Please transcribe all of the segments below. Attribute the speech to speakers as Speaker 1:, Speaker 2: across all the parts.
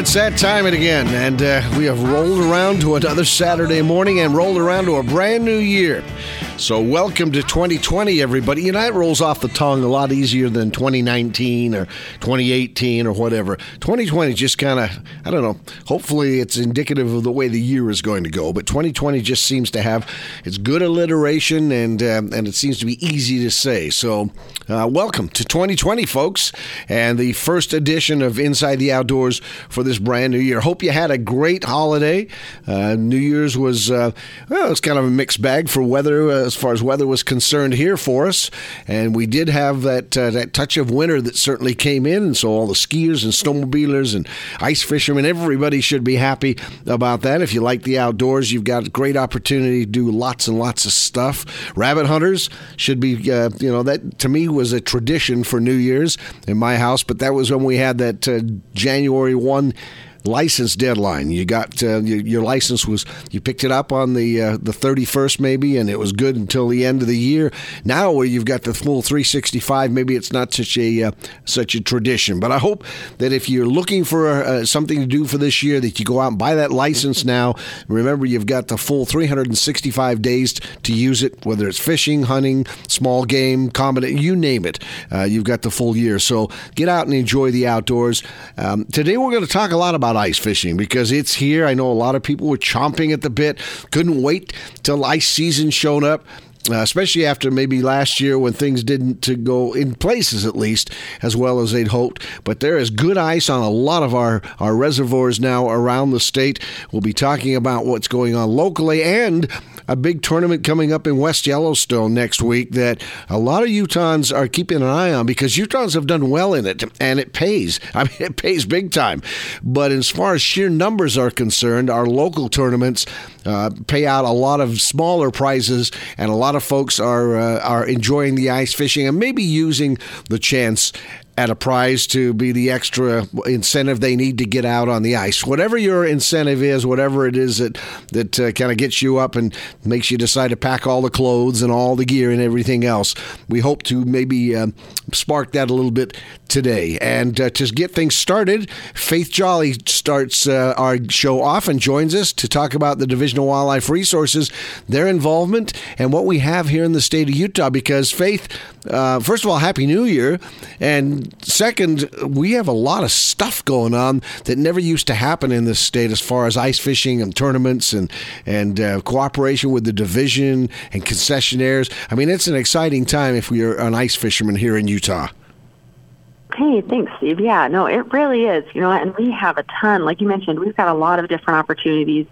Speaker 1: it's that time again, and uh, we have rolled around to another Saturday morning and rolled around to a brand new year. So, welcome to 2020, everybody. You know, it rolls off the tongue a lot easier than 2019 or 2018 or whatever. 2020 just kind of, I don't know, hopefully it's indicative of the way the year is going to go. But 2020 just seems to have its good alliteration and, uh, and it seems to be easy to say. So, uh, welcome to 2020, folks, and the first edition of Inside the Outdoors for this brand new year. Hope you had a great holiday. Uh, new Year's was, uh, well, kind of a mixed bag for weather uh, as far as weather was concerned here for us, and we did have that uh, that touch of winter that certainly came in, and so all the skiers and snowmobilers and ice fishermen, everybody should be happy about that. If you like the outdoors, you've got a great opportunity to do lots and lots of stuff. Rabbit hunters should be, uh, you know, that to me was a tradition for New Year's in my house, but that was when we had that uh, January one license deadline. You got uh, your, license was you picked it up on the uh, the 31st maybe, and it was good until the end of the year. Now where you've got the full 365, maybe it's not such a uh, such a tradition. But I hope that if you're looking for uh, something to do for this year, that you go out and buy that license now. Remember, you've got the full 365 days to use it, whether it's fishing, hunting, small game, combat, you name it. Uh, you've got the full year. So get out and enjoy the outdoors. Um, today we're going to talk a lot about about ice fishing because it's here. I know a lot of people were chomping at the bit, couldn't wait till ice season showed up. Uh, especially after maybe last year when things didn't to go in places at least as well as they'd hoped. But there is good ice on a lot of our, our reservoirs now around the state. We'll be talking about what's going on locally and a big tournament coming up in West Yellowstone next week that a lot of Utahns are keeping an eye on because Utahns have done well in it and it pays. I mean, it pays big time. But as far as sheer numbers are concerned, our local tournaments uh, pay out a lot of smaller prizes, and a lot of folks are uh, are enjoying the ice fishing and maybe using the chance at a prize to be the extra incentive they need to get out on the ice. Whatever your incentive is, whatever it is that that uh, kind of gets you up and makes you decide to pack all the clothes and all the gear and everything else, we hope to maybe uh, spark that a little bit today. And uh, to get things started, Faith Jolly starts uh, our show off and joins us to talk about the Division of Wildlife Resources, their involvement, and what we have here in the state of Utah. Because Faith, uh, first of all, Happy New Year, and second, we have a lot of stuff going on that never used to happen in this state as far as ice fishing and tournaments and and uh, cooperation with the division and concessionaires. I mean, it's an exciting time if we are an ice fisherman here in Utah.
Speaker 2: Hey, thanks, Steve. Yeah, no, it really is. You know, and we have a ton. Like you mentioned, we've got a lot of different opportunities.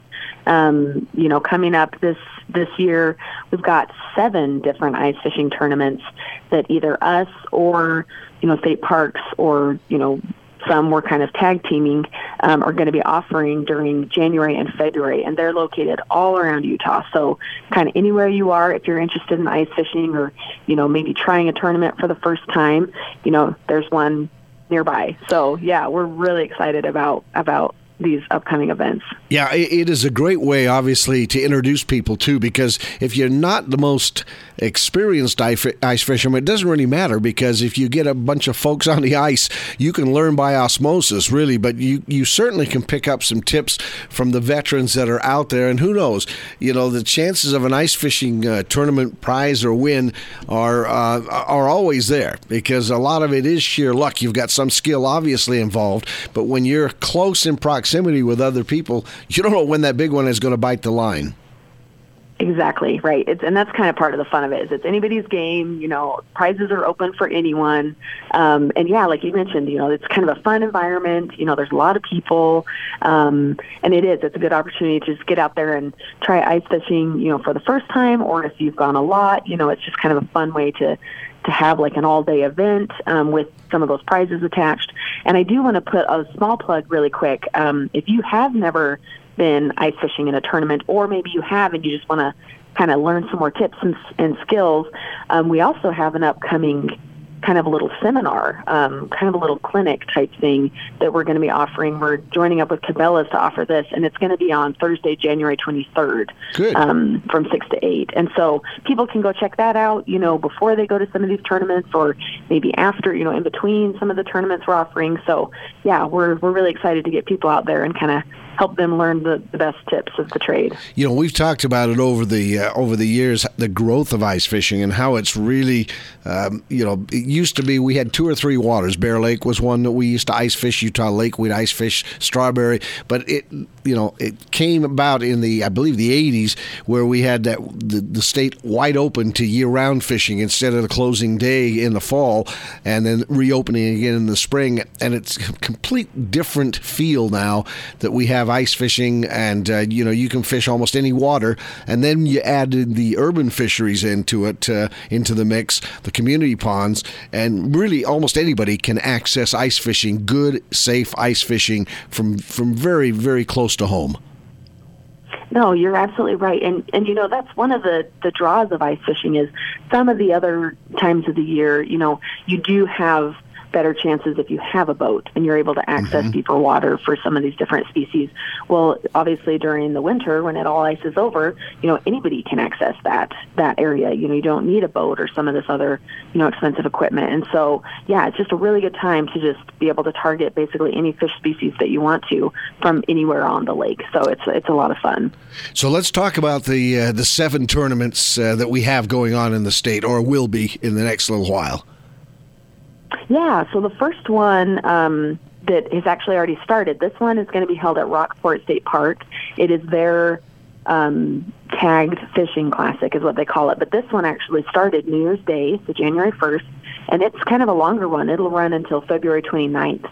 Speaker 2: Um, you know, coming up this this year, we've got seven different ice fishing tournaments that either us or you know state parks or you know some we're kind of tag teaming um, are going to be offering during January and February, and they're located all around Utah. So, kind of anywhere you are, if you're interested in ice fishing or you know maybe trying a tournament for the first time, you know there's one nearby. So, yeah, we're really excited about about these upcoming events.
Speaker 1: Yeah, it is a great way, obviously, to introduce people to because if you're not the most experienced ice fisherman, it doesn't really matter because if you get a bunch of folks on the ice, you can learn by osmosis, really. But you, you certainly can pick up some tips from the veterans that are out there. And who knows, you know, the chances of an ice fishing uh, tournament prize or win are uh, are always there because a lot of it is sheer luck. You've got some skill obviously involved, but when you're close in proximity with other people, you don't know when that big one is going to bite the line.
Speaker 2: Exactly right. It's and that's kind of part of the fun of it. Is it's anybody's game. You know, prizes are open for anyone. Um, and yeah, like you mentioned, you know, it's kind of a fun environment. You know, there's a lot of people, um, and it is. It's a good opportunity to just get out there and try ice fishing. You know, for the first time, or if you've gone a lot. You know, it's just kind of a fun way to to have like an all day event um, with some of those prizes attached. And I do want to put a small plug really quick. Um, if you have never been ice fishing in a tournament, or maybe you have and you just want to kind of learn some more tips and, and skills. Um, we also have an upcoming kind of a little seminar, um, kind of a little clinic type thing that we're going to be offering. We're joining up with Cabela's to offer this, and it's going to be on Thursday, January 23rd, um, from 6 to 8. And so people can go check that out, you know, before they go to some of these tournaments or maybe after, you know, in between some of the tournaments we're offering. So, yeah, we're, we're really excited to get people out there and kind of help them learn the, the best tips of the trade.
Speaker 1: You know, we've talked about it over the uh, over the years, the growth of ice fishing and how it's really, um, you know, used to be we had two or three waters. Bear Lake was one that we used to ice fish. Utah Lake we'd ice fish. Strawberry, but it, you know, it came about in the I believe the '80s where we had that the, the state wide open to year-round fishing instead of the closing day in the fall and then reopening again in the spring. And it's a complete different feel now that we have have ice fishing, and uh, you know you can fish almost any water. And then you added the urban fisheries into it, uh, into the mix, the community ponds, and really almost anybody can access ice fishing, good, safe ice fishing from from very very close to home.
Speaker 2: No, you're absolutely right, and and you know that's one of the the draws of ice fishing is some of the other times of the year, you know, you do have better chances if you have a boat and you're able to access mm-hmm. deeper water for some of these different species. Well, obviously during the winter when it all ices over, you know, anybody can access that that area. You know, you don't need a boat or some of this other, you know, expensive equipment. And so, yeah, it's just a really good time to just be able to target basically any fish species that you want to from anywhere on the lake. So it's it's a lot of fun.
Speaker 1: So let's talk about the uh, the seven tournaments uh, that we have going on in the state or will be in the next little while.
Speaker 2: Yeah, so the first one um, that has actually already started, this one is going to be held at Rockport State Park. It is their um, tagged fishing classic, is what they call it. But this one actually started New Year's Day, so January 1st, and it's kind of a longer one. It'll run until February 29th.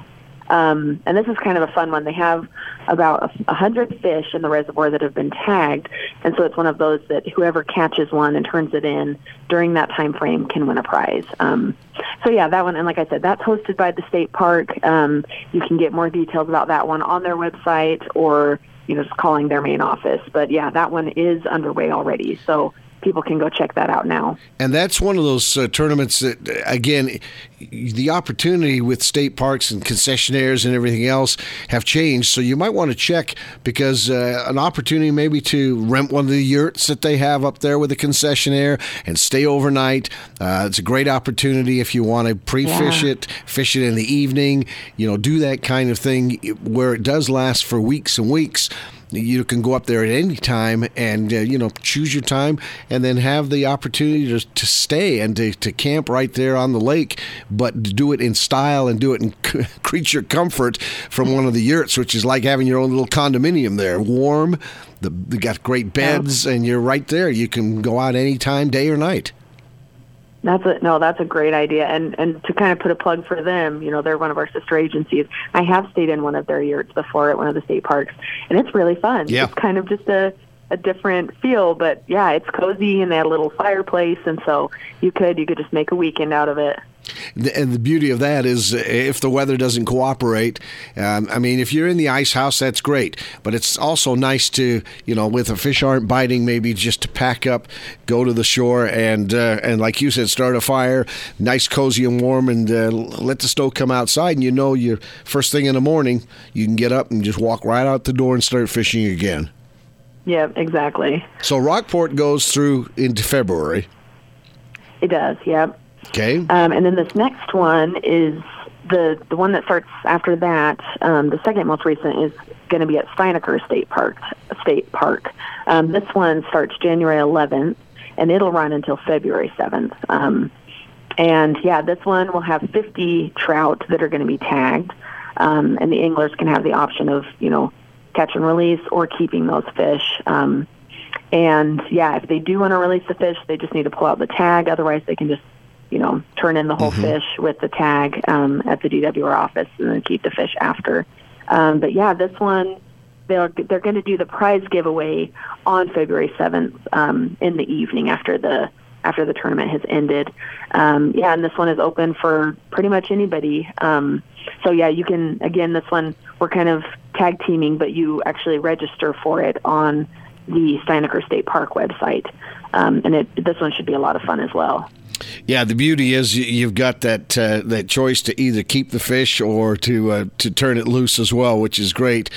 Speaker 2: Um, and this is kind of a fun one. They have about a hundred fish in the reservoir that have been tagged, and so it's one of those that whoever catches one and turns it in during that time frame can win a prize. Um, so yeah, that one, and like I said, that's hosted by the state park. Um, you can get more details about that one on their website or you know just calling their main office. But yeah, that one is underway already. So people can go check that out now.
Speaker 1: And that's one of those uh, tournaments that, again, the opportunity with state parks and concessionaires and everything else have changed. So you might want to check because uh, an opportunity maybe to rent one of the yurts that they have up there with the concessionaire and stay overnight. Uh, it's a great opportunity if you want to pre-fish yeah. it, fish it in the evening. You know, do that kind of thing where it does last for weeks and weeks you can go up there at any time and uh, you know choose your time and then have the opportunity to, to stay and to, to camp right there on the lake but do it in style and do it in creature comfort from one of the yurts which is like having your own little condominium there. Warm the, they got great beds and you're right there. You can go out anytime day or night
Speaker 2: that's a no, that's a great idea. And and to kind of put a plug for them, you know, they're one of our sister agencies. I have stayed in one of their yurts before at one of the state parks, and it's really fun.
Speaker 1: Yeah.
Speaker 2: It's kind of just a a different feel, but yeah, it's cozy and they had a little fireplace, and so you could you could just make a weekend out of it.
Speaker 1: And the beauty of that is if the weather doesn't cooperate, um, I mean, if you're in the ice house, that's great. But it's also nice to, you know, with the fish aren't biting, maybe just to pack up, go to the shore, and uh, and like you said, start a fire, nice, cozy, and warm, and uh, let the stove come outside. And you know, your first thing in the morning, you can get up and just walk right out the door and start fishing again.
Speaker 2: Yeah, exactly.
Speaker 1: So Rockport goes through into February.
Speaker 2: It does. Yep.
Speaker 1: Okay.
Speaker 2: Um, and then this next one is the the one that starts after that. Um, the second most recent is going to be at Steinaker State Park. State Park. Um, this one starts January 11th, and it'll run until February 7th. Um, and yeah, this one will have 50 trout that are going to be tagged, um, and the anglers can have the option of you know catch and release or keeping those fish. Um, and yeah, if they do want to release the fish, they just need to pull out the tag. Otherwise, they can just you know, turn in the whole mm-hmm. fish with the tag um, at the DWR office and then keep the fish after. Um, but yeah, this one they're they're going to do the prize giveaway on February seventh um, in the evening after the after the tournament has ended. Um, yeah, and this one is open for pretty much anybody. Um, so yeah, you can again this one we're kind of tag teaming, but you actually register for it on the Steinaker State Park website, um, and it, this one should be a lot of fun as well.
Speaker 1: Yeah, the beauty is you've got that uh, that choice to either keep the fish or to uh, to turn it loose as well, which is great.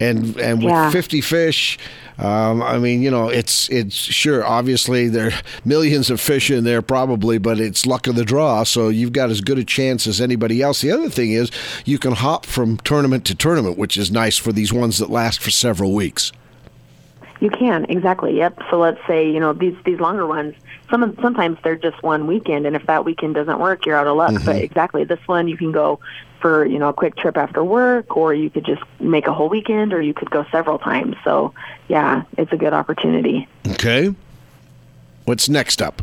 Speaker 1: And and with
Speaker 2: Yeah.
Speaker 1: 50 fish, um, I mean, you know, it's it's sure obviously there are millions of fish in there probably, but it's luck of the draw. So you've got as good a chance as anybody else. The other thing is you can hop from tournament to tournament, which is nice for these ones that last for several weeks.
Speaker 2: You can exactly. Yep. So let's say you know these these longer ones. Some of, sometimes they're just one weekend, and if that weekend doesn't work, you're out of luck. But exactly, this one you can go for you know a quick trip after work, or you could just make a whole weekend, or you could go several times. So yeah, it's a good opportunity.
Speaker 1: Okay. What's next up?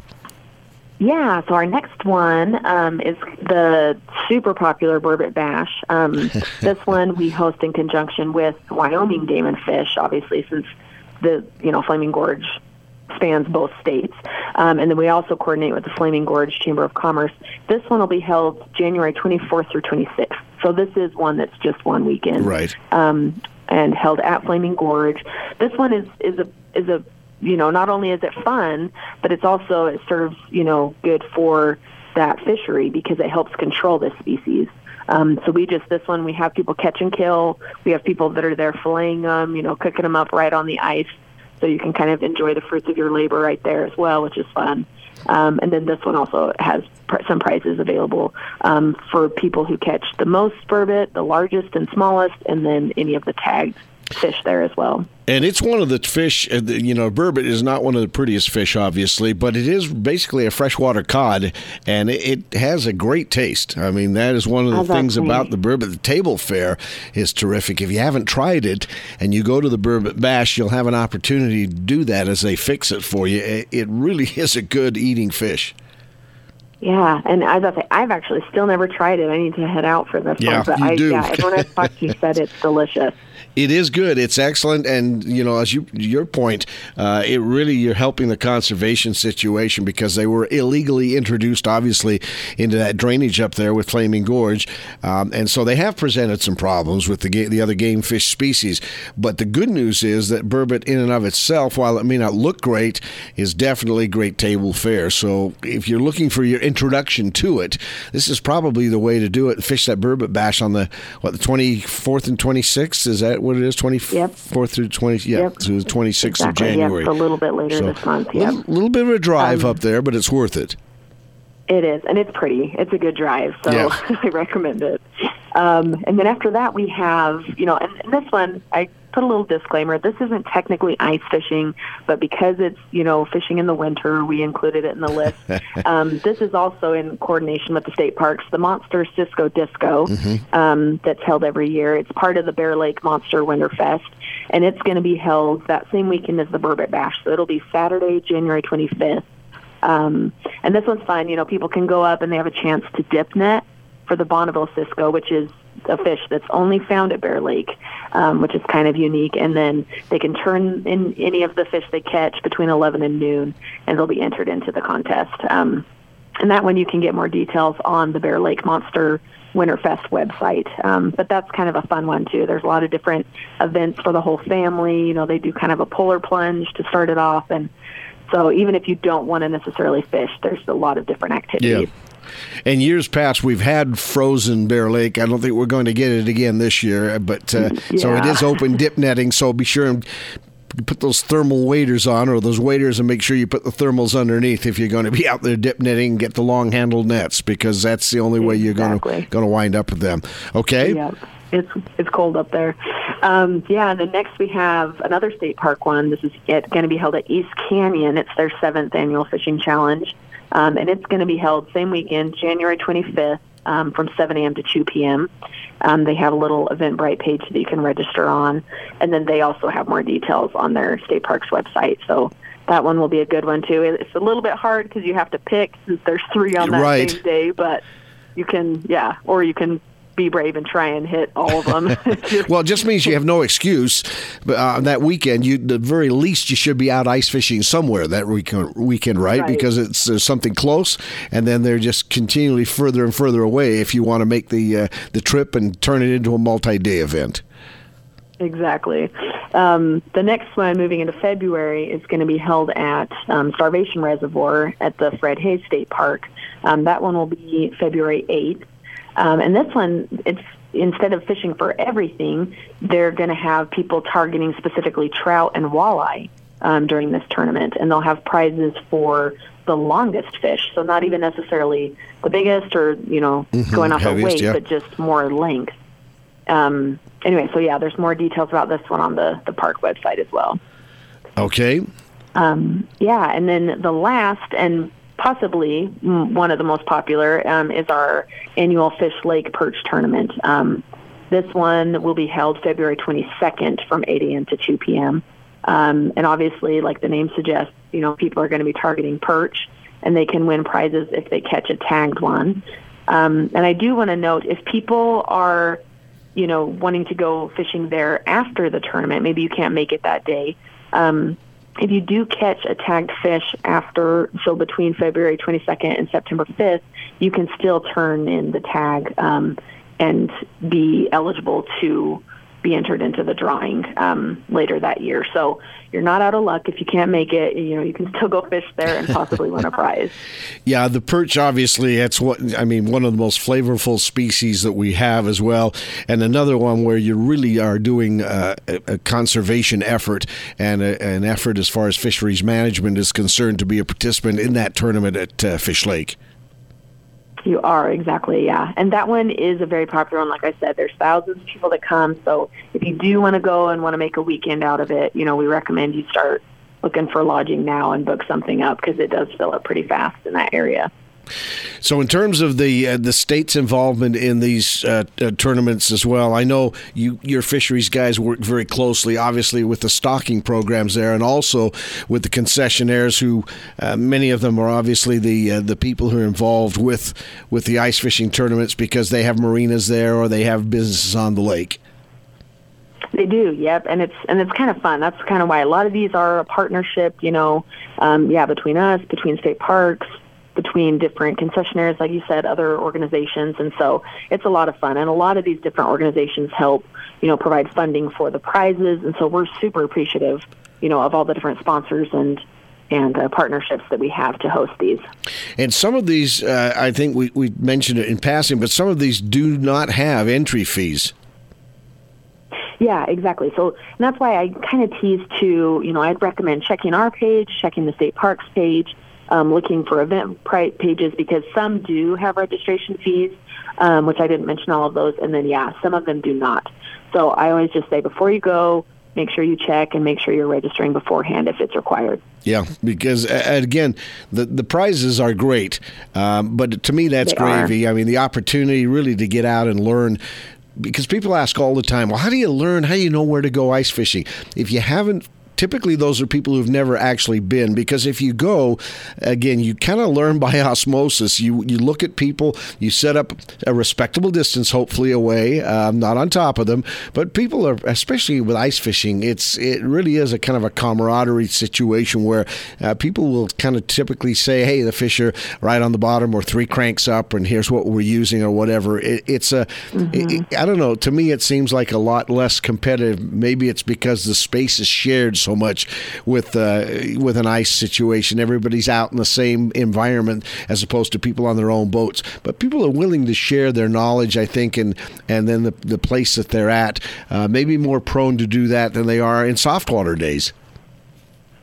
Speaker 2: Yeah, so our next one um, is the super popular Burbot Bash. Um, this one we host in conjunction with Wyoming Game and Fish, obviously, since the you know Flaming Gorge spans both states, um, and then we also coordinate with the Flaming Gorge Chamber of Commerce. This one will be held January 24th through 26th. So this is one that's just one weekend
Speaker 1: Right.
Speaker 2: um, and held at Flaming Gorge. This one is is a is a you know not only is it fun, but it's also it serves you know good for that fishery because it helps control this species. Um, so we just this one we have people catch and kill. We have people that are there filleting them, you know, cooking them up right on the ice, so you can kind of enjoy the fruits of your labor right there as well, which is fun. Um, and then this one also has pr- some prizes available um, for people who catch the most burbot, the largest and smallest, and then any of the tagged fish there as well.
Speaker 1: And it's one of the fish, uh, you know, burbot is not one of the prettiest fish, obviously, but it is basically a freshwater cod, and it, has a great taste. I mean, that is one of the
Speaker 2: How's that
Speaker 1: things about the burbot. The table fare is terrific. If you haven't tried it and you go to the burbot bash, you'll have an opportunity to do that as they fix it for you. It, really is a good eating fish.
Speaker 2: Yeah, and I thought that I've actually still never tried it. I need to head out for this
Speaker 1: Yeah,
Speaker 2: one. But
Speaker 1: you
Speaker 2: I,
Speaker 1: do.
Speaker 2: yeah, everyone I've talked to said it's delicious.
Speaker 1: It is good. It's excellent, and you know, as you your point, uh, it really you're helping the conservation situation because they were illegally introduced, obviously, into that drainage up there with Flaming Gorge, um, and so they have presented some problems with the ga- the other game fish species. But the good news is that burbot, in and of itself, while it may not look great, is definitely great table fare. So if you're looking for your introduction to it, this is probably the way to do it. Fish that burbot bash on the what the 24th and 26th. Is that what it is? 24th through 20. Yeah,
Speaker 2: Yep.
Speaker 1: through the 26th
Speaker 2: Exactly.
Speaker 1: of January.
Speaker 2: Yep, a little bit later
Speaker 1: So,
Speaker 2: this month.
Speaker 1: Yeah.
Speaker 2: A
Speaker 1: little, little bit of a drive
Speaker 2: Um,
Speaker 1: up there, but it's worth it.
Speaker 2: It is, and it's pretty. It's a good drive, so
Speaker 1: Yeah.
Speaker 2: I recommend it. Um, and then after that, we have, you know, and, and this one, I put a little disclaimer. This isn't technically ice fishing, but because it's, you know, fishing in the winter, we included it in the list. um, this is also in coordination with the state parks, the Monster Cisco Disco um, that's held every year. It's part of the Bear Lake Monster Winter Fest, and it's going to be held that same weekend as the Burbot Bash. So it'll be Saturday, January 25th. Um, and this one's fun. You know, people can go up and they have a chance to dip net for the Bonneville Cisco, which is a fish that's only found at Bear Lake, um, which is kind of unique. And then they can turn in any of the fish they catch between 11 and noon, and they'll be entered into the contest. Um, and that one you can get more details on the Bear Lake Monster Winterfest website. Um, but that's kind of a fun one too. There's a lot of different events for the whole family. You know, they do kind of a polar plunge to start it off, and so even if you don't want to necessarily fish, there's a lot of different activities.
Speaker 1: In years past, we've had frozen Bear Lake. I don't think we're going to get it again this year, but uh, so it is open dip netting. So be sure and put those thermal waders on, or those waders, and make sure you put the thermals underneath if you're going to be out there dip netting. and Get the long handled nets because that's the only way you're going to going to wind up with them. Okay.
Speaker 2: Yep. It's it's cold up there. Um, yeah, and then next we have another state park one. This is going to be held at East Canyon. It's their seventh annual fishing challenge, um, and it's going to be held same weekend, January 25th, um, from 7 a.m. to 2 p.m. Um, they have a little Eventbrite page that you can register on, and then they also have more details on their state parks website. So that one will be a good one too. It's a little bit hard because you have to pick since there's three on that
Speaker 1: Right.
Speaker 2: same day, but you can, yeah, or you can be brave and try and hit all of them.
Speaker 1: Well, it just means you have no excuse. But uh, that weekend, you the very least you should be out ice fishing somewhere that weekend, weekend right?
Speaker 2: Right.
Speaker 1: Because it's there's something close, and then they're just continually further and further away if you want to make the uh, the trip and turn it into a multi-day event.
Speaker 2: Exactly. Um, the next one, moving into February, is going to be held at um, Starvation Reservoir at the Fred Hayes State Park. Um, that one will be February 8th. Um, and this one, it's instead of fishing for everything, they're going to have people targeting specifically trout and walleye um, during this tournament, and they'll have prizes for the longest fish. So not even necessarily the biggest or you know
Speaker 1: Mhm,
Speaker 2: going off of weight,
Speaker 1: yeah.
Speaker 2: but just more length. Um, anyway, so yeah, there's more details about this one on the the park website as well.
Speaker 1: Okay.
Speaker 2: Um, yeah, and then the last and possibly one of the most popular um, is our annual Fish Lake Perch Tournament. Um, this one will be held February 22nd from 8 a.m. to 2 p.m. Um, and obviously, like the name suggests, you know, people are going to be targeting perch, and they can win prizes if they catch a tagged one. Um, and I do want to note if people are, you know, wanting to go fishing there after the tournament, maybe you can't make it that day. Um, if you do catch a tagged fish after, so between February 22nd and September 5th, you can still turn in the tag um, and be eligible to be entered into the drawing um, later that year. So you're not out of luck if you can't make it. You know, you can still go fish there and possibly win a prize.
Speaker 1: Yeah, the perch obviously that's what I mean one of the most flavorful species that we have as well, and another one where you really are doing uh, a, conservation effort and a, an effort as far as fisheries management is concerned to be a participant in that tournament at uh, Fish Lake.
Speaker 2: You are exactly, yeah. And that one is a very popular one. Like I said, there's thousands of people that come. So if you do want to go and want to make a weekend out of it, you know, we recommend you start looking for lodging now and book something up because it does fill up pretty fast in that area.
Speaker 1: So, in terms of the uh, the state's involvement in these uh, uh, tournaments as well, I know you your fisheries guys work very closely, obviously with the stocking programs there, and also with the concessionaires, who uh, many of them are obviously the uh, the people who are involved with with the ice fishing tournaments because they have marinas there or they have businesses on the lake.
Speaker 2: They do, yep, and it's and it's kind of fun. That's kind of why a lot of these are a partnership. You know, um, yeah, between us, between state parks, between different concessionaires, like you said, other organizations, and so it's a lot of fun. And a lot of these different organizations help, you know, provide funding for the prizes, and so we're super appreciative, you know, of all the different sponsors and and uh, partnerships that we have to host these.
Speaker 1: And some of these, uh, I think we, we mentioned it in passing, but some of these do not have entry fees.
Speaker 2: Yeah, exactly. So and that's why I kind of tease to, you know, I'd recommend checking our page, checking the state parks page, um, looking for event pages because some do have registration fees, um, which I didn't mention all of those, and then yeah, some of them do not. So I always just say before you go, make sure you check and make sure you're registering beforehand if it's required.
Speaker 1: Yeah, because again, the the prizes are great, um, but to me that's
Speaker 2: They are.
Speaker 1: gravy. I mean, the opportunity really to get out and learn. Because people ask all the time, well, how do you learn? How do you know where to go ice fishing? If you haven't typically those are people who've never actually been because if you go again you kind of learn by osmosis. You you look at people you set up a respectable distance hopefully away um, not on top of them. But people are especially with ice fishing it's it really is a kind of a camaraderie situation where uh, people will kind of typically say hey the fish are right on the bottom or three cranks up and here's what we're using or whatever. It, it's a it- it- I don't know. To me it seems like a lot less competitive. Maybe it's because the space is shared so much with uh, with an ice situation. Everybody's out in the same environment as opposed to people on their own boats. But people are willing to share their knowledge, I think, and and then the the place that they're at, uh, maybe more prone to do that than they are in soft water days.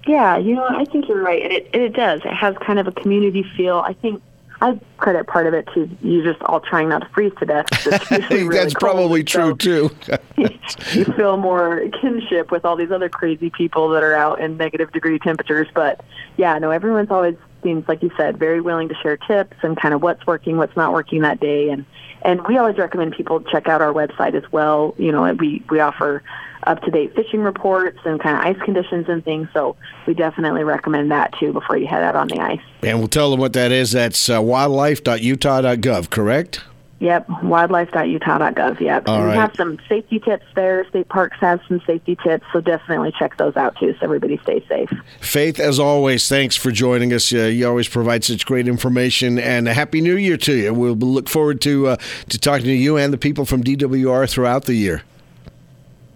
Speaker 2: Yeah, you know, I think you're right, and it it does. It has kind of a community feel. I think I credit part of it to you just all trying not to freeze to death. It's usually really
Speaker 1: That's
Speaker 2: cold,
Speaker 1: probably
Speaker 2: so
Speaker 1: true too.
Speaker 2: you feel more kinship with all these other crazy people that are out in negative degree temperatures. But yeah, no, everyone's always seems like you said very willing to share tips and kind of what's working, what's not working that day, and and we always recommend people check out our website as well. You know, we we offer up to date fishing reports and kind of ice conditions and things. So we definitely recommend that too before you head out on the ice.
Speaker 1: and we'll tell them what that is. That's uh, wildlife.utah.gov, correct?
Speaker 2: Yep, wildlife.utah.gov. Yep.
Speaker 1: All
Speaker 2: and
Speaker 1: right.
Speaker 2: we have some safety tips there. State parks have some safety tips, so definitely check those out too, so everybody stays safe.
Speaker 1: Faith, as always, thanks for joining us. Uh, you always provide such great information, and a happy New Year to you. We'll look forward to uh, to talking to you and the people from DWR throughout the year.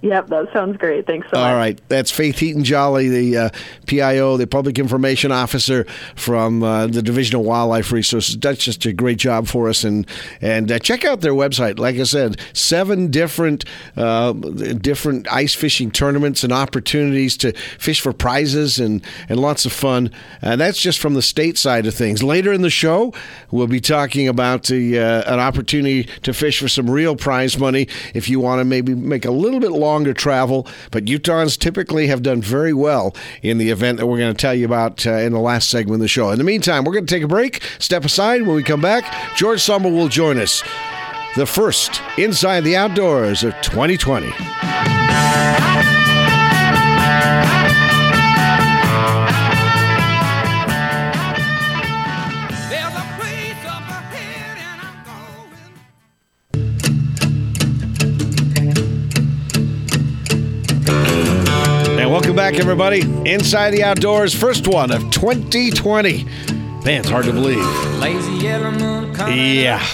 Speaker 2: Yep, that sounds great. Thanks so much.
Speaker 1: All right, that's Faith Heaton Jolly, the uh, PIO, the Public Information Officer from uh, the Division of Wildlife Resources. That's just a great job for us, and and uh, check out their website. Like I said, seven different uh, different ice fishing tournaments and opportunities to fish for prizes and and lots of fun. And that's just from the state side of things. Later in the show, we'll be talking about the uh, an opportunity to fish for some real prize money if you want to maybe make a little bit longer travel. But Utahns typically have done very well in the event that we're going to tell you about uh, in the last segment of the show. In the meantime, we're going to take a break, step aside. When we come back, George Sommer will join us. The first Inside the Outdoors of 2020. Welcome back, everybody. Inside the Outdoors, first one of 2020. Man, it's hard to believe. Yeah.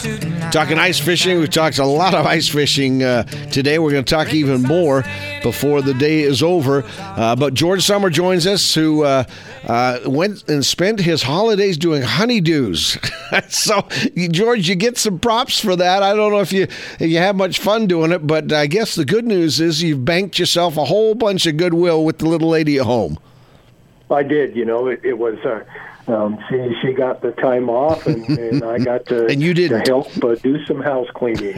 Speaker 1: Talking ice fishing. We've talked a lot of ice fishing uh, today. We're going to talk even more before the day is over. Uh, but George Summer joins us, who uh, uh went and spent his holidays doing honeydews. so, George, you get some props for that. I don't know if you if you have much fun doing it, but I guess the good news is you've banked yourself a whole bunch of goodwill with the little lady at home.
Speaker 3: I did. You know, it, it was uh, um, she she got the time off, and, and I got to
Speaker 1: and you didn't.
Speaker 3: help uh, do some house cleaning.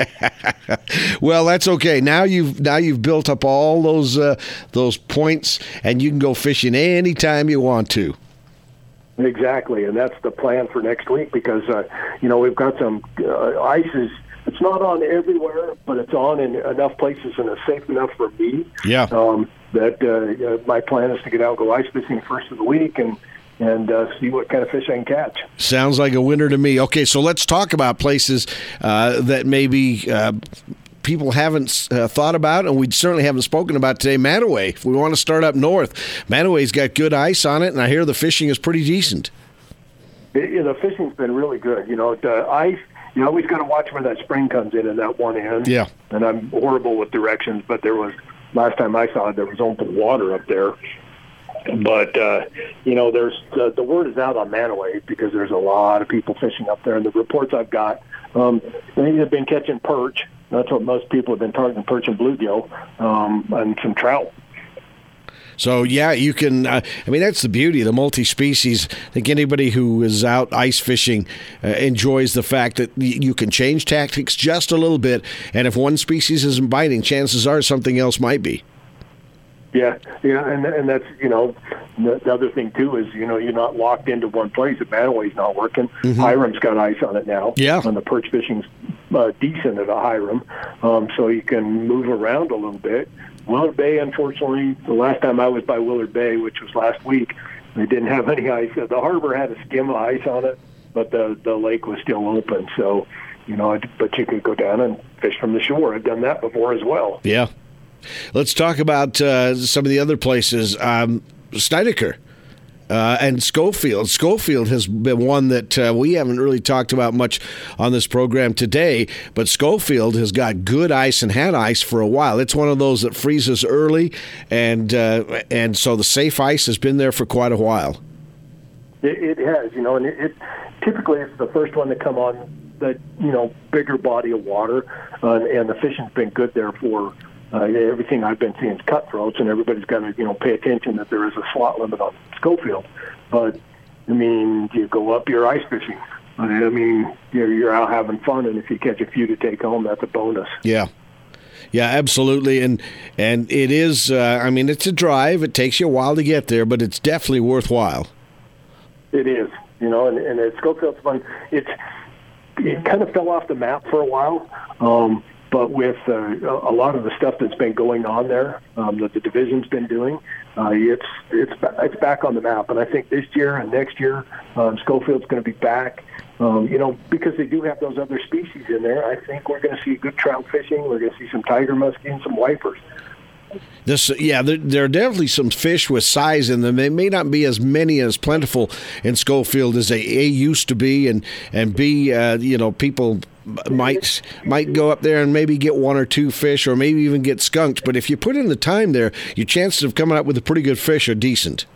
Speaker 1: well, that's okay. Now you've now you've built up all those uh, those points, and you can go fishing anytime you want to.
Speaker 3: Exactly, and that's the plan for next week because uh, you know we've got some uh, ices. It's not on everywhere, but it's on in enough places and it's safe enough for me.
Speaker 1: Yeah.
Speaker 3: Um, that uh, my plan is to get out and go ice fishing first of the week and and uh, see what kind of fish I can catch.
Speaker 1: Sounds like a winner to me. Okay, so let's talk about places uh, that maybe. Uh, people haven't uh, thought about, and we certainly haven't spoken about today. Mantua. If we want to start up north, Mantua's got good ice on it, and I hear the fishing is pretty decent.
Speaker 3: It, you know, the fishing's been really good. You know, the ice. You always got to watch where that spring comes in in that one end.
Speaker 1: Yeah.
Speaker 3: And I'm horrible with directions, but there was last time I saw it, there was open water up there, but uh, you know, there's the word is out on Mantua because there's a lot of people fishing up there, and the reports I've got, um, they have been catching perch. That's what most people have been targeting: perch and bluegill, um, and some trout.
Speaker 1: So yeah, you can. Uh, I mean, that's the beauty, the multi-species. I think anybody who is out ice fishing uh, enjoys the fact that you can change tactics just a little bit, and if one species isn't biting, chances are something else might be.
Speaker 3: Yeah, yeah, and and that's you know the, the other thing too is you know you're not locked into one place. If Mantua's not working, mm-hmm. Hyrum's got ice on it now.
Speaker 1: Yeah,
Speaker 3: and the perch fishing's uh, decent at a Hyrum, um, so you can move around a little bit. Willard Bay, unfortunately, the last time I was by Willard Bay, which was last week, they didn't have any ice. The harbor had a skim of ice on it, but the the lake was still open. So, you know, but you could go down and fish from the shore. I've done that before as well.
Speaker 1: Yeah. Let's talk about uh, some of the other places. Um, Steinaker. Uh, and Scofield. Scofield has been one that uh, we haven't really talked about much on this program today, but Scofield has got good ice and had ice for a while. It's one of those that freezes early, and uh, and so the safe ice has been there for quite a while.
Speaker 3: It, it has, you know, and it, it typically it's the first one to come on that you know bigger body of water, uh, and the fishing's been good there for uh, everything I've been seeing is cutthroats, and everybody's got to you know pay attention that there is a slot limit on Scofield. But I mean, you go up, you're ice fishing. I mean, you're, you're out having fun, and if you catch a few to take home, that's a bonus.
Speaker 1: Yeah. Yeah, absolutely, and and it is. Uh, I mean, it's a drive. It takes you a while to get there, but it's definitely worthwhile.
Speaker 3: It is, you know, and, and at Scofield's fun. It's it kind of fell off the map for a while. Um, but with uh, a lot of the stuff that's been going on there, um, that the division's been doing, uh, it's it's it's back on the map. And I think this year and next year, um, Scofield's going to be back. Um, you know, because they do have those other species in there. I think we're going to see good trout fishing. We're going to see some tiger muskie and some wipers.
Speaker 1: This, yeah, there, there, are definitely some fish with size in them. They may not be as many as plentiful in Scofield as they a used to be, and and b uh, you know people might might go up there and maybe get one or two fish, or maybe even get skunked. But if you put in the time there, your chances of coming up with a pretty good fish are decent.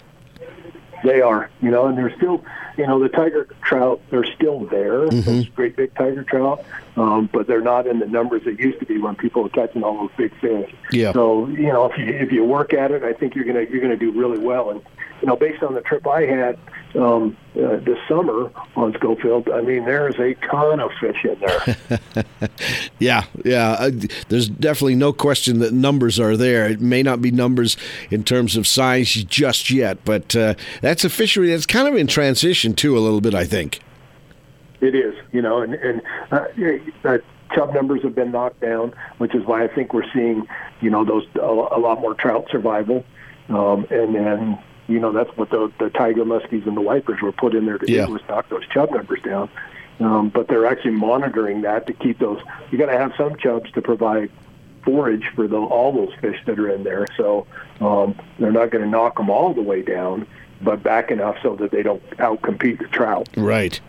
Speaker 3: They are, you know, and they're still, you know, the tiger trout, they're still there.
Speaker 1: Mm-hmm.
Speaker 3: Those great big tiger trout, um, but they're not in the numbers that used to be when people were catching all those big fish.
Speaker 1: Yeah.
Speaker 3: So, you know, if you if you work at it, I think you're gonna you're gonna do really well. And you know, based on the trip I had um, uh, this summer on Scofield, I mean, there's a ton of fish in there.
Speaker 1: yeah, yeah. Uh, there's definitely no question that numbers are there. It may not be numbers in terms of size just yet, but uh, that's a fishery that's kind of in transition too, a little bit. I think.
Speaker 3: It is, you know, and and uh, uh, chub numbers have been knocked down, which is why I think we're seeing, you know, those a, a lot more trout survival, um, and then you know that's what the the tiger muskies and the wipers were put in there to
Speaker 1: Yeah.
Speaker 3: do was knock those chub numbers down. Um, but they're actually monitoring that to keep those. You got to have some chubs to provide forage for the, all those fish that are in there. So um, they're not going to knock them all the way down, but back enough so that they don't outcompete the trout.
Speaker 1: Right.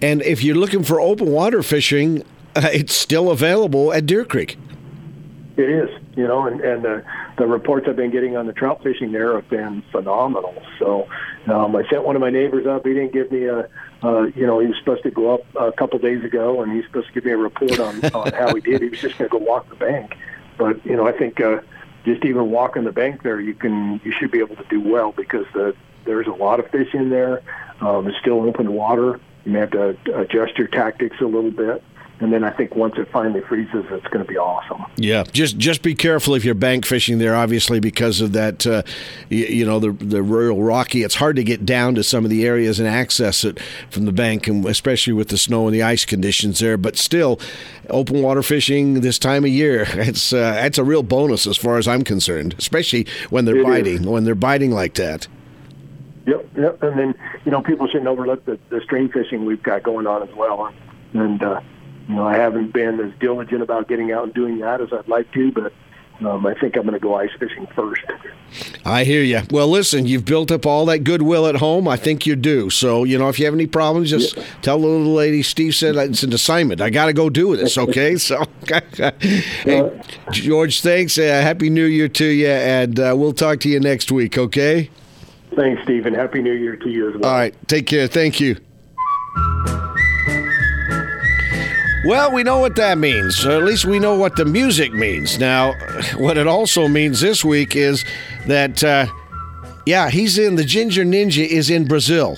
Speaker 1: And if you're looking for open water fishing, uh, it's still available at Deer Creek.
Speaker 3: It is, you know, and, and the, the reports I've been getting on the trout fishing there have been phenomenal. So um, I sent one of my neighbors up. He didn't give me a, uh, you know, he was supposed to go up a couple days ago, and he's supposed to give me a report on, on how he did. He was just going to go walk the bank. But, you know, I think uh, just even walking the bank there, you can, you should be able to do well because the, there's a lot of fish in there. Um, it's still open water. You may have to adjust your tactics a little bit. And then I think once it finally freezes, it's going to be awesome.
Speaker 1: Yeah, just just be careful if you're bank fishing there, obviously because of that. Uh, you, you know the the Royal Rocky. It's hard to get down to some of the areas and access it from the bank, and especially with the snow and the ice conditions there. But still, open water fishing this time of year, it's uh, it's a real bonus as far as I'm concerned, especially when they're
Speaker 3: It is.
Speaker 1: biting. When they're biting like that.
Speaker 3: Yep, yep. And then, you know, people shouldn't overlook the, the stream fishing we've got going on as well. And, uh, you know, I haven't been as diligent about getting out and doing that as I'd like to, but um, I think I'm going to go ice fishing first.
Speaker 1: I hear you. Well, listen, you've built up all that goodwill at home. I think you do. So, you know, if you have any problems, just tell the little lady Steve said it's an assignment. I got to go do this, okay? So, hey, George, thanks. Uh, Happy New Year to you, and uh, we'll talk to you next week, okay?
Speaker 3: Thanks, Stephen. Happy New Year to you as well.
Speaker 1: All right. Take care. Thank you. Well, we know what that means. Or at least we know what the music means. Now, what it also means this week is that, uh, yeah, he's in, the Ginger Ninja is in Brazil.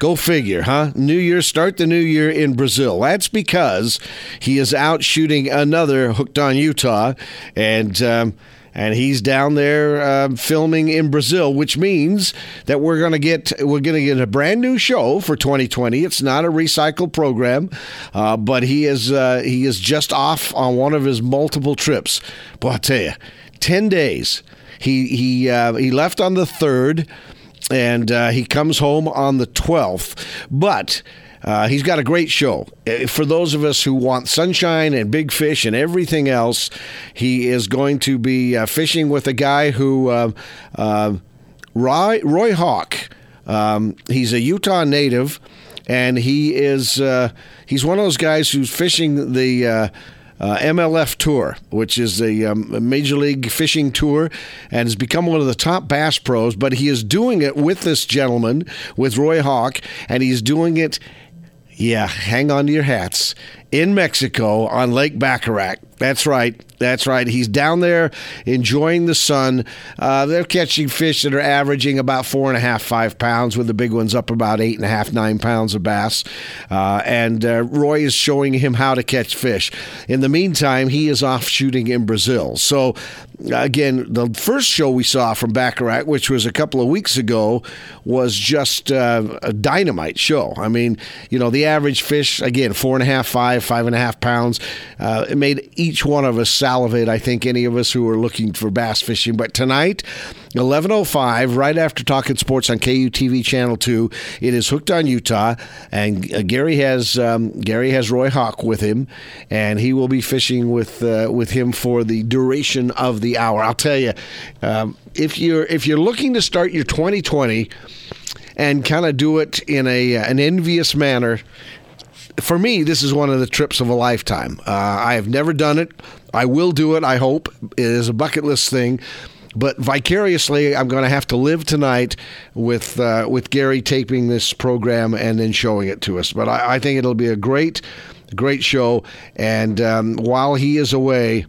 Speaker 1: Go figure, huh? New Year, start the new year in Brazil. That's because he is out shooting another Hooked on Utah, and um, and he's down there uh, filming in Brazil, which means that we're gonna get we're gonna get a brand new show for 2020. It's not a recycled program, uh, but he is uh, he is just off on one of his multiple trips. Boy, I tell you, ten days. He he uh, he left on the third and uh, he comes home on the 12th. But uh, he's got a great show. Uh, For those of us who want sunshine and big fish and everything else, he is going to be uh, fishing with a guy who, uh, uh, Roy, Roy Hawk. Um, he's a Utah native, and he is uh, he's one of those guys who's fishing the. Uh, MLF Tour, which is a, um, major league fishing tour, and has become one of the top bass pros. But he is doing it with this gentleman, with Roy Hawk, and he's doing it. Yeah, hang on to your hats. In Mexico on Lake Baccarac. That's right. That's right. He's down there enjoying the sun. Uh, they're catching fish that are averaging about four and a half, five pounds, with the big ones up about eight and a half, nine pounds of bass. Uh, and uh, Roy is showing him how to catch fish. In the meantime, he is off shooting in Brazil. So, again, the first show we saw from Baccarac, which was a couple of weeks ago, was just uh, a dynamite show. I mean, you know, the average fish, again, four and a half, five, five and a half pounds. Uh, it made each one of us salivate, I think, any of us who are looking for bass fishing. But tonight, 11:05, right after Talking Sports on KUTV Channel Two. It is Hooked on Utah, and uh, Gary has um, Gary has Roy Hawk with him, and he will be fishing with uh, with him for the duration of the hour. I'll tell you, um, if you're if you're looking to start your 2020 and kind of do it in a an envious manner. For me, this is one of the trips of a lifetime. Uh, I have never done it. I will do it. I hope it is a bucket list thing but vicariously, I'm going to have to live tonight with uh, with Gary taping this program and then showing it to us. But I, I think it'll be a great, great show. And um, while he is away,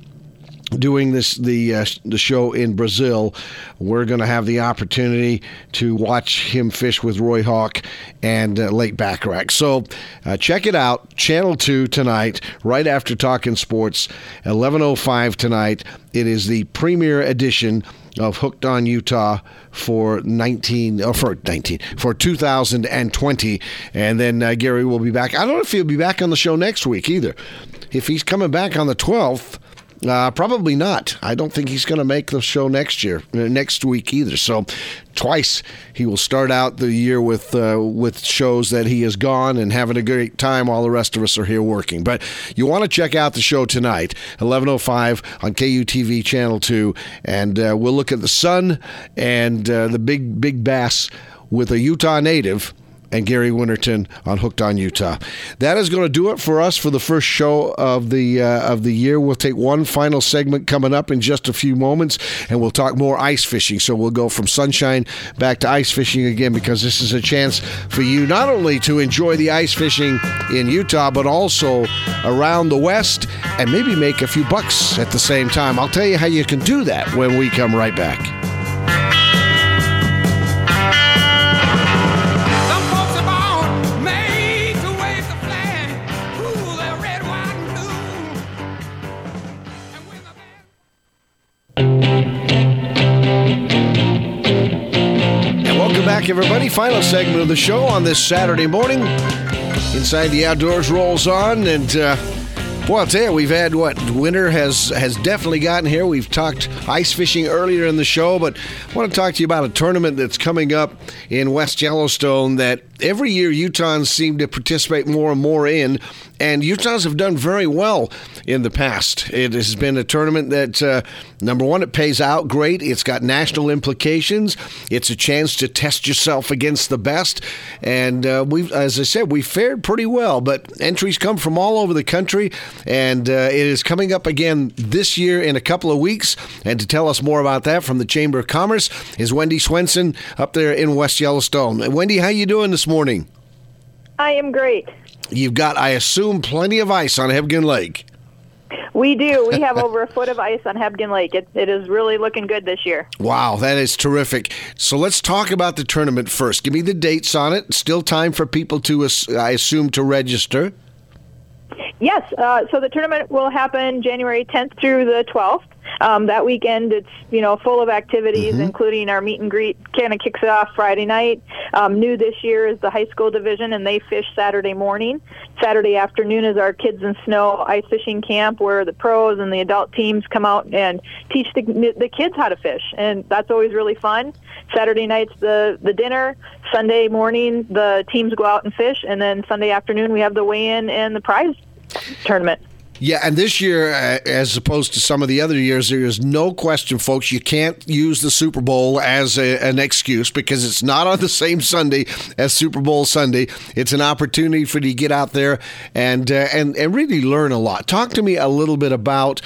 Speaker 1: doing this the uh, the show in Brazil, we're going to have the opportunity to watch him fish with Roy Hawk and uh, Lake Baccarac. So uh, check it out, Channel Two tonight, right after Talking Sports, eleven oh five tonight. It is the premiere edition of Hooked on Utah for 19 or for 19 for 2020 and then uh, Gary will be back. I don't know if he'll be back on the show next week either. If he's coming back on the 12th, uh, probably not. I don't think he's going to make the show next year, uh, next week either. So, twice he will start out the year with uh, with shows that he is gone and having a great time while the rest of us are here working. But you want to check out the show tonight, eleven oh five on KUTV Channel Two, and uh, we'll look at the sun and uh, the big big bass with a Utah native and Gary Winterton on Hooked on Utah. That is going to do it for us for the first show of the uh, of the year. We'll take one final segment coming up in just a few moments, and we'll talk more ice fishing. So we'll go from sunshine back to ice fishing again because this is a chance for you not only to enjoy the ice fishing in Utah, but also around the West, and maybe make a few bucks at the same time. I'll tell you how you can do that when we come right back. Back, everybody. Final segment of the show on this Saturday morning. Inside the Outdoors rolls on, and uh, boy, I'll tell you, we've had what winter has has definitely gotten here. We've talked ice fishing earlier in the show, but I want to talk to you about a tournament that's coming up in West Yellowstone that every year Utahns seem to participate more and more in, and Utahns have done very well in the past. It has been a tournament that, uh, number one, it pays out great. It's got national implications. It's a chance to test yourself against the best, and uh, we, as I said, we fared pretty well. But entries come from all over the country, and uh, it is coming up again this year in a couple of weeks. And to tell us more about that from the Chamber of Commerce is Wendy Swenson up there in West Yellowstone. Wendy, how you doing this morning?
Speaker 4: I am great.
Speaker 1: You've got, I assume, plenty of ice on Hebgen Lake.
Speaker 4: We do. We have over a foot of ice on Hebgen Lake. It, it is really looking good this year.
Speaker 1: Wow, that is terrific. So let's talk about the tournament first. Give me the dates on it. Still time for people to, I assume, to register.
Speaker 4: Yes. Uh, so the tournament will happen January 10th through the 12th. Um, that weekend, it's you know full of activities, mm-hmm. including our meet and greet. Kind of kicks it off Friday night. Um, new this year is the high school division, and they fish Saturday morning. Saturday afternoon is our kids in snow ice fishing camp, where the pros and the adult teams come out and teach the, the kids how to fish, and that's always really fun. Saturday night's the the dinner. Sunday morning, the teams go out and fish, and then Sunday afternoon we have the weigh-in and the prize tournament.
Speaker 1: Yeah, and this year, uh, as opposed to some of the other years, there is no question, folks. You can't use the Super Bowl as a, an excuse because it's not on the same Sunday as Super Bowl Sunday. It's an opportunity for you to get out there and uh, and and really learn a lot. Talk to me a little bit about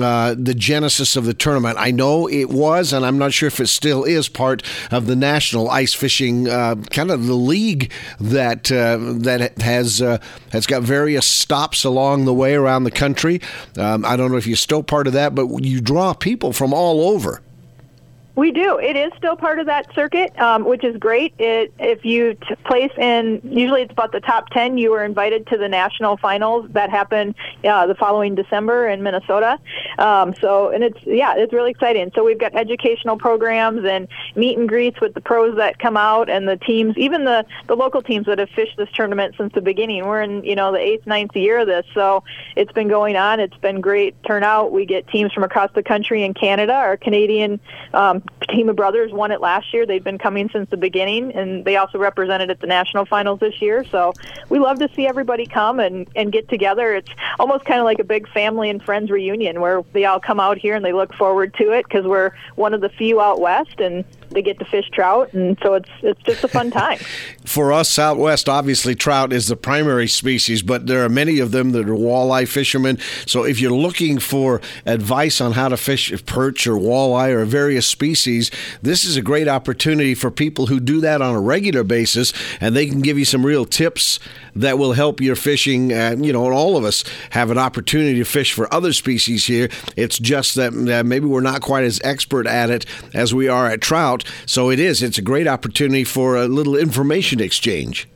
Speaker 1: uh, the genesis of the tournament. I know it was, and I'm not sure if it still is, part of the national ice fishing uh, kind of the league that uh, that has uh, has got various stops along the way around the country. Um, I don't know if you're still part of that, but you draw people from all over.
Speaker 4: We do. It is still part of that circuit, um, which is great. It, if you t- place in, usually it's about the top 10, you are invited to the national finals that happen uh, the following December in Minnesota. Um, so, and it's, yeah, it's really exciting. So we've got educational programs and meet and greets with the pros that come out and the teams, even the, the local teams that have fished this tournament since the beginning. We're in, you know, the eighth, ninth year of this. So it's been going on. It's been great turnout. We get teams from across the country and Canada. Our Canadian um, team of brothers won it last year. They've been coming since the beginning, and they also represented at the national finals this year. So we love to see everybody come and and get together. It's almost kind of like a big family and friends reunion where they all come out here and they look forward to it because we're one of the few out west, and they get to fish trout, and so it's it's just a fun time.
Speaker 1: For us out west, obviously trout is the primary species, but there are many of them that are walleye fishermen. So if you're looking for advice on how to fish perch or walleye or various species, this is a great opportunity for people who do that on a regular basis, and they can give you some real tips that will help your fishing. Uh, you know, and all of us have an opportunity to fish for other species here. It's just that maybe we're not quite as expert at it as we are at trout. So it is. It's a great opportunity for a little information exchange.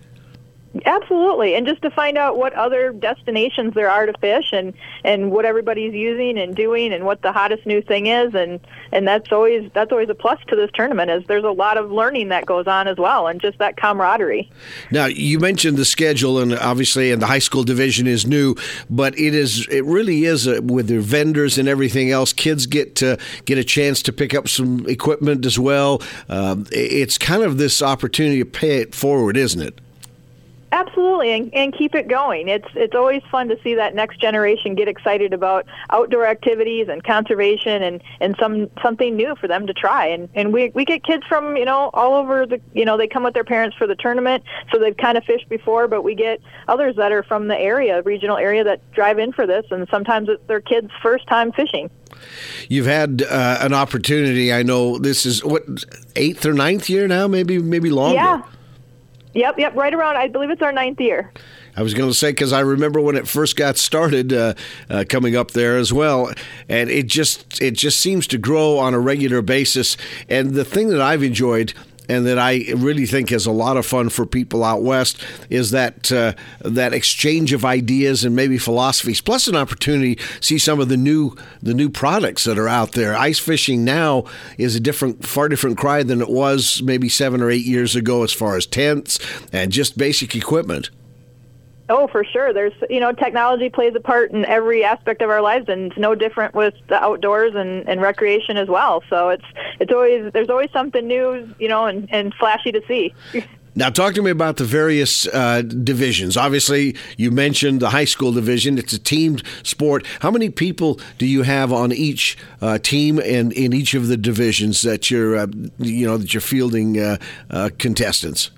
Speaker 4: Absolutely, and just to find out what other destinations there are to fish, and and what everybody's using and doing, and what the hottest new thing is, and and that's always that's always a plus to this tournament. Is there's a lot of learning that goes on as well, and just that camaraderie.
Speaker 1: Now you mentioned the schedule, and obviously, and the high school division is new, but it is it really is a, with their vendors and everything else. Kids get to get a chance to pick up some equipment as well. Um, it's kind of this opportunity to pay it forward, isn't it?
Speaker 4: Absolutely, and, and keep it going. It's it's always fun to see that next generation get excited about outdoor activities and conservation and, and some something new for them to try. And and we we get kids from you know all over the you know they come with their parents for the tournament, so they've kind of fished before. But we get others that are from the area, regional area, that drive in for this, and sometimes it's their kids' first time fishing.
Speaker 1: You've had uh, an opportunity. I know this is what eighth or ninth year now, maybe maybe longer.
Speaker 4: Yeah. Yep, yep, right around. I believe it's our ninth year.
Speaker 1: I was going to say because I remember when it first got started, uh, uh, coming up there as well, and it just it just seems to grow on a regular basis. And the thing that I've enjoyed and that I really think is a lot of fun for people out west is that uh, that exchange of ideas and maybe philosophies, plus an opportunity to see some of the new the new products that are out there. Ice fishing now is a different, far different cry than it was maybe seven or eight years ago, as far as tents and just basic equipment.
Speaker 4: Oh, for sure. There's, you know, technology plays a part in every aspect of our lives, and it's no different with the outdoors and, and recreation as well. So it's it's always there's always something new, you know, and, and flashy to see.
Speaker 1: Now, talk to me about the various uh, divisions. Obviously, you mentioned the high school division. It's a team sport. How many people do you have on each uh, team and in each of the divisions that you're, uh, you know, that you're fielding uh, uh, contestants?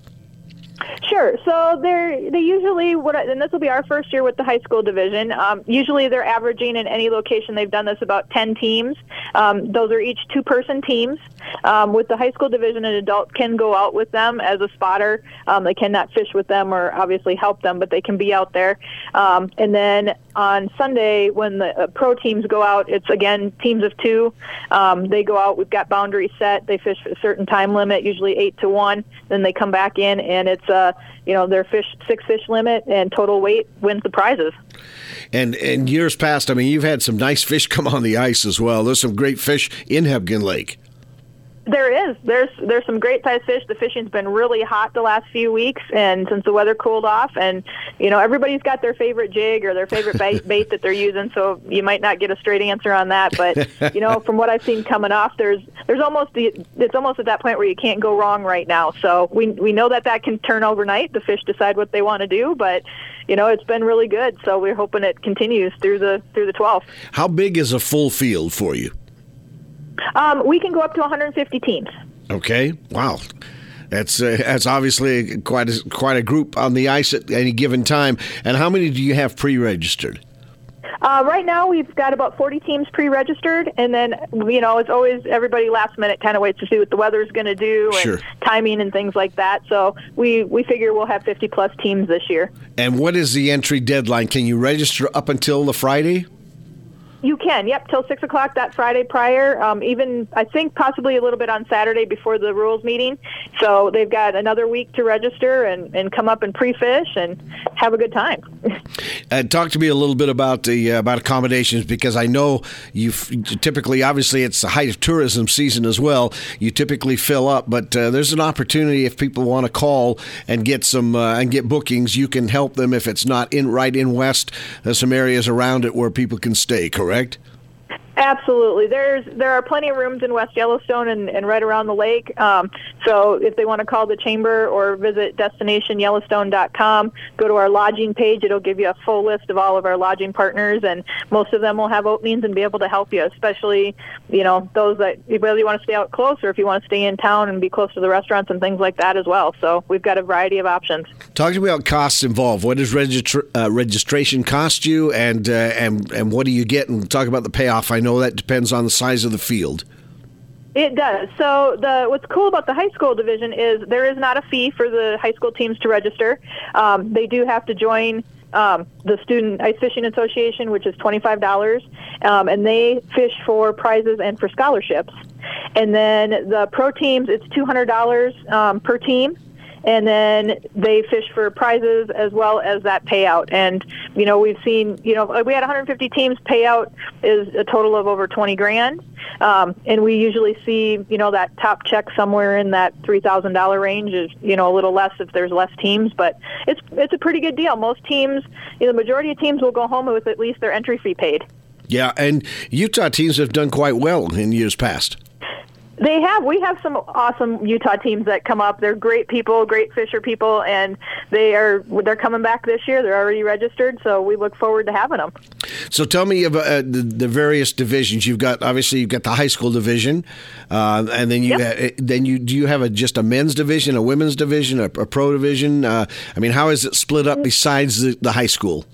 Speaker 4: Sure. So they're they usually what and this will be our first year with the high school division. Um, usually they're averaging in any location they've done this about ten teams. Um, those are each two person teams. Um, with the high school division, an adult can go out with them as a spotter. Um, they cannot fish with them or obviously help them, but they can be out there. Um, and then on Sunday, when the uh, pro teams go out, it's again teams of two. Um, they go out. We've got boundaries set. They fish for a certain time limit, usually eight to one. Then they come back in, and it's uh, you know their fish six fish limit and total weight wins the prizes.
Speaker 1: And in years past, I mean, you've had some nice fish come on the ice as well. There's some great fish in Hebgen Lake.
Speaker 4: There is. There's there's some great sized fish. The fishing's been really hot the last few weeks, and since the weather cooled off, and you know everybody's got their favorite jig or their favorite bait, bait that they're using. So you might not get a straight answer on that, but you know from what I've seen coming off, there's there's almost the it's almost at that point where you can't go wrong right now. So we we know that that can turn overnight. The fish decide what they want to do, but you know it's been really good. So we're hoping it continues through the through the 12th.
Speaker 1: How big is a full field for you?
Speaker 4: Um, we can go up to 150 teams.
Speaker 1: Okay. Wow. That's uh, that's obviously quite a, quite a group on the ice at any given time. And how many do you have pre-registered?
Speaker 4: Uh, right now, we've got about 40 teams pre-registered, and then you know it's always everybody last minute kind of waits to see what the weather's going to do and
Speaker 1: Sure.
Speaker 4: timing and things like that. So we we figure we'll have 50 plus teams this year.
Speaker 1: And what is the entry deadline? Can you register up until the Friday?
Speaker 4: You can, yep, till six o'clock that Friday prior. Um, even I think possibly a little bit on Saturday before the rules meeting. So they've got another week to register and, and come up and pre-fish and have a good time.
Speaker 1: Uh, talk to me a little bit about the uh, about accommodations because I know you typically, obviously, it's the height of tourism season as well. You typically fill up, but uh, there's an opportunity if people want to call and get some uh, and get bookings. You can help them if it's not in right in West. There's some areas around it where people can stay. Correct correct?
Speaker 4: Absolutely. There's there are plenty of rooms in West Yellowstone and, and right around the lake. Um, so if they want to call the chamber or visit destinationyellowstone.com, go to our lodging page. It'll give you a full list of all of our lodging partners, and most of them will have openings and be able to help you. Especially, you know, those that whether you want to stay out close or if you want to stay in town and be close to the restaurants and things like that as well. So we've got a variety of options.
Speaker 1: Talk to me about costs involved. What does uh, registration cost you, and uh, and and what do you get? And talk about the payoff. I know that depends on the size of the field.
Speaker 4: It does. So the what's cool about the high school division is there is not a fee for the high school teams to register. Um, they do have to join um, the Student Ice Fishing Association, which is twenty five dollars, um, and they fish for prizes and for scholarships. And then the pro teams, it's two hundred dollars um, per team and then they fish for prizes as well as that payout. And you know, we've seen, you know, we had 150 teams. Payout is a total of over 20 grand, um, and we usually see, you know, that top check somewhere in that $3,000 range. Is you know a little less if there's less teams, but it's it's a pretty good deal. Most teams, you know, the majority of teams will go home with at least their entry fee paid.
Speaker 1: Yeah, and Utah teams have done quite well in years past.
Speaker 4: They have. We have some awesome Utah teams that come up. They're great people, great fisher people, and they are they're coming back this year. They're already registered, so we look forward to having them.
Speaker 1: So tell me about uh, the, the, various divisions you've got. Obviously, you've got the high school division, uh, and then you yep. ha- then you do you have a just a men's division, a women's division, a, a pro division. Uh, I mean, how is it split up besides the, the high school?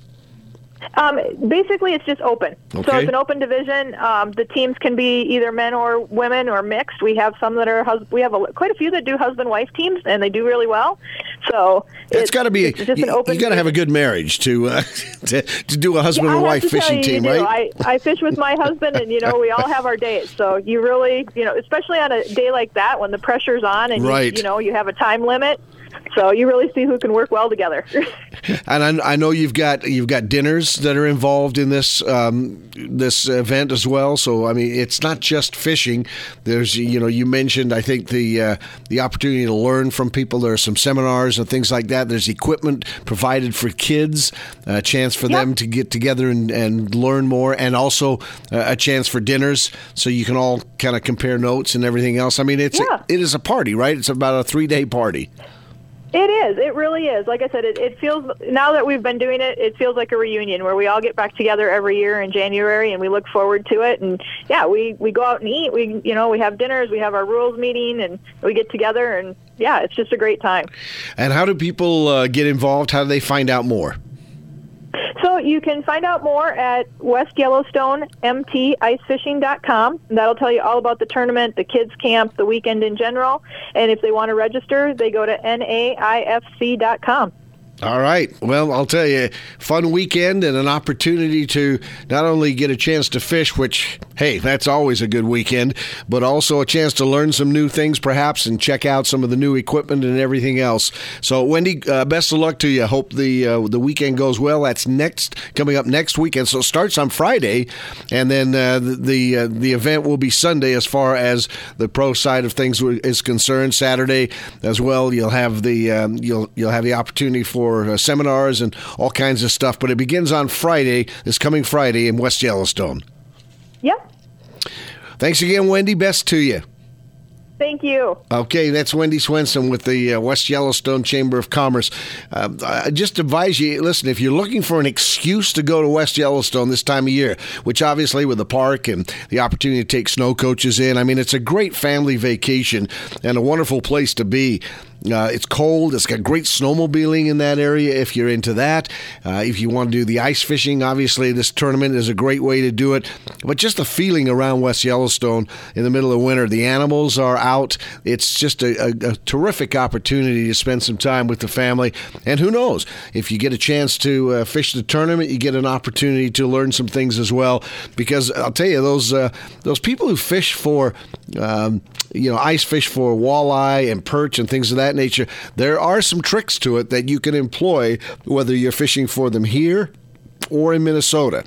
Speaker 4: Um, basically, it's just open. Okay. So it's an open division. Um, the teams can be either men or women or mixed. We have some that are hus- we have a, quite a few that do husband wife teams, and they do really well. So
Speaker 1: it's got to be just you, an open. You got to have a good marriage to uh, to, to do a husband
Speaker 4: yeah,
Speaker 1: and wife fishing
Speaker 4: you,
Speaker 1: team,
Speaker 4: you
Speaker 1: right?
Speaker 4: I, I fish with my husband, and you know we all have our days. So you really, you know, especially on a day like that when the pressure's on, and
Speaker 1: right.
Speaker 4: you, you know you have a time limit so you really see who can work well together.
Speaker 1: and I, I, know you've got you've got dinners that are involved in this um, this event as well. So I mean, it's not just fishing. There's you know you mentioned I think the uh, the opportunity to learn from people. There are some seminars and things like that. There's equipment provided for kids, a chance for yep. them to get together and, and learn more, and also a chance for dinners so you can all kind of compare notes and everything else. I mean, it's yeah. a, it is a party, right? It's about a three day party.
Speaker 4: It is. It really is. Like I said, it, it feels now that we've been doing it, it feels like a reunion where we all get back together every year in January, and we look forward to it. And yeah, we we go out and eat. We you know we have dinners, we have our rules meeting, and we get together, and yeah, it's just a great time.
Speaker 1: And how do people uh, get involved? How do they find out more?
Speaker 4: So you can find out more at West Yellowstone MTIcefishing.com. That'll tell you all about the tournament, the kids camp, the weekend in general. And if they want to register, they go to NAIFC.com.
Speaker 1: All right. Well, I'll tell you, fun weekend and an opportunity to not only get a chance to fish, which, hey, that's always a good weekend, but also a chance to learn some new things, perhaps, and check out some of the new equipment and everything else. So, Wendy, uh, best of luck to you. Hope the uh, the weekend goes well. That's next coming up next weekend. So, it starts on Friday, and then uh, the the, uh, the event will be Sunday as far as the pro side of things is concerned. Saturday as well. You'll have the um, you'll you'll have the opportunity for for uh, seminars and all kinds of stuff. But it begins on Friday, this coming Friday in West Yellowstone.
Speaker 4: Yep.
Speaker 1: Thanks again, Wendy. Best to you.
Speaker 4: Thank you.
Speaker 1: Okay, that's Wendy Swenson with the uh, West Yellowstone Chamber of Commerce. Uh, I just advise you listen, if you're looking for an excuse to go to West Yellowstone this time of year, which obviously with the park and the opportunity to take snow coaches in, I mean, it's a great family vacation and a wonderful place to be. Uh, it's cold. It's got great snowmobiling in that area if you're into that. Uh, if you want to do the ice fishing, obviously this tournament is a great way to do it. But just the feeling around West Yellowstone in the middle of winter, the animals are out. It's just a, a, a terrific opportunity to spend some time with the family. And who knows, if you get a chance to uh, fish the tournament, you get an opportunity to learn some things as well. Because I'll tell you, those uh, those people who fish for um, you know ice fish for walleye and perch and things of that that nature, there are some tricks to it that you can employ whether you're fishing for them here or in Minnesota.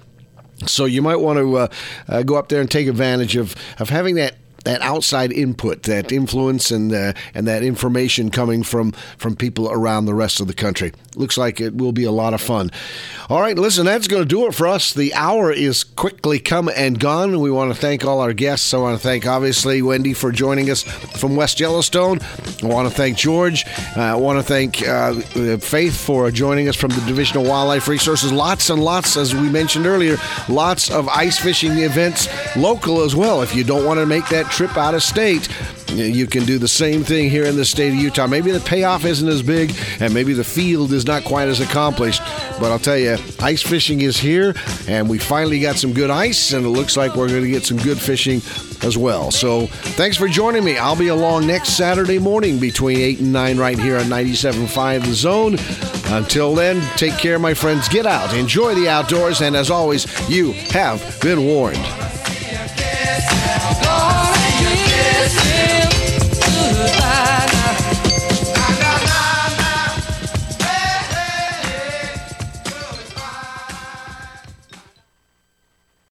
Speaker 1: So you might want to uh, uh, go up there and take advantage of, of having that that outside input, that influence, and uh, and that information coming from from people around the rest of the country. Looks like it will be a lot of fun. All right, listen, that's going to do it for us. The hour is quickly come and gone. We want to thank all our guests. I want to thank obviously Wendy for joining us from West Yellowstone. I want to thank George. Uh, I want to thank uh, Faith for joining us from the Division of Wildlife Resources. Lots and lots, as we mentioned earlier, lots of ice fishing events local as well. If you don't want to make that trip out of state, you can do the same thing here in the state of Utah. Maybe the payoff isn't as big and maybe the field is not quite as accomplished, but I'll tell you, ice fishing is here and we finally got some good ice and it looks like we're going to get some good fishing as well. So thanks for joining me. I'll be along next Saturday morning between 8 and 9 right here on 97.5 The Zone. Until then, take care, my friends. Get out, enjoy the outdoors, and as always, you have been warned.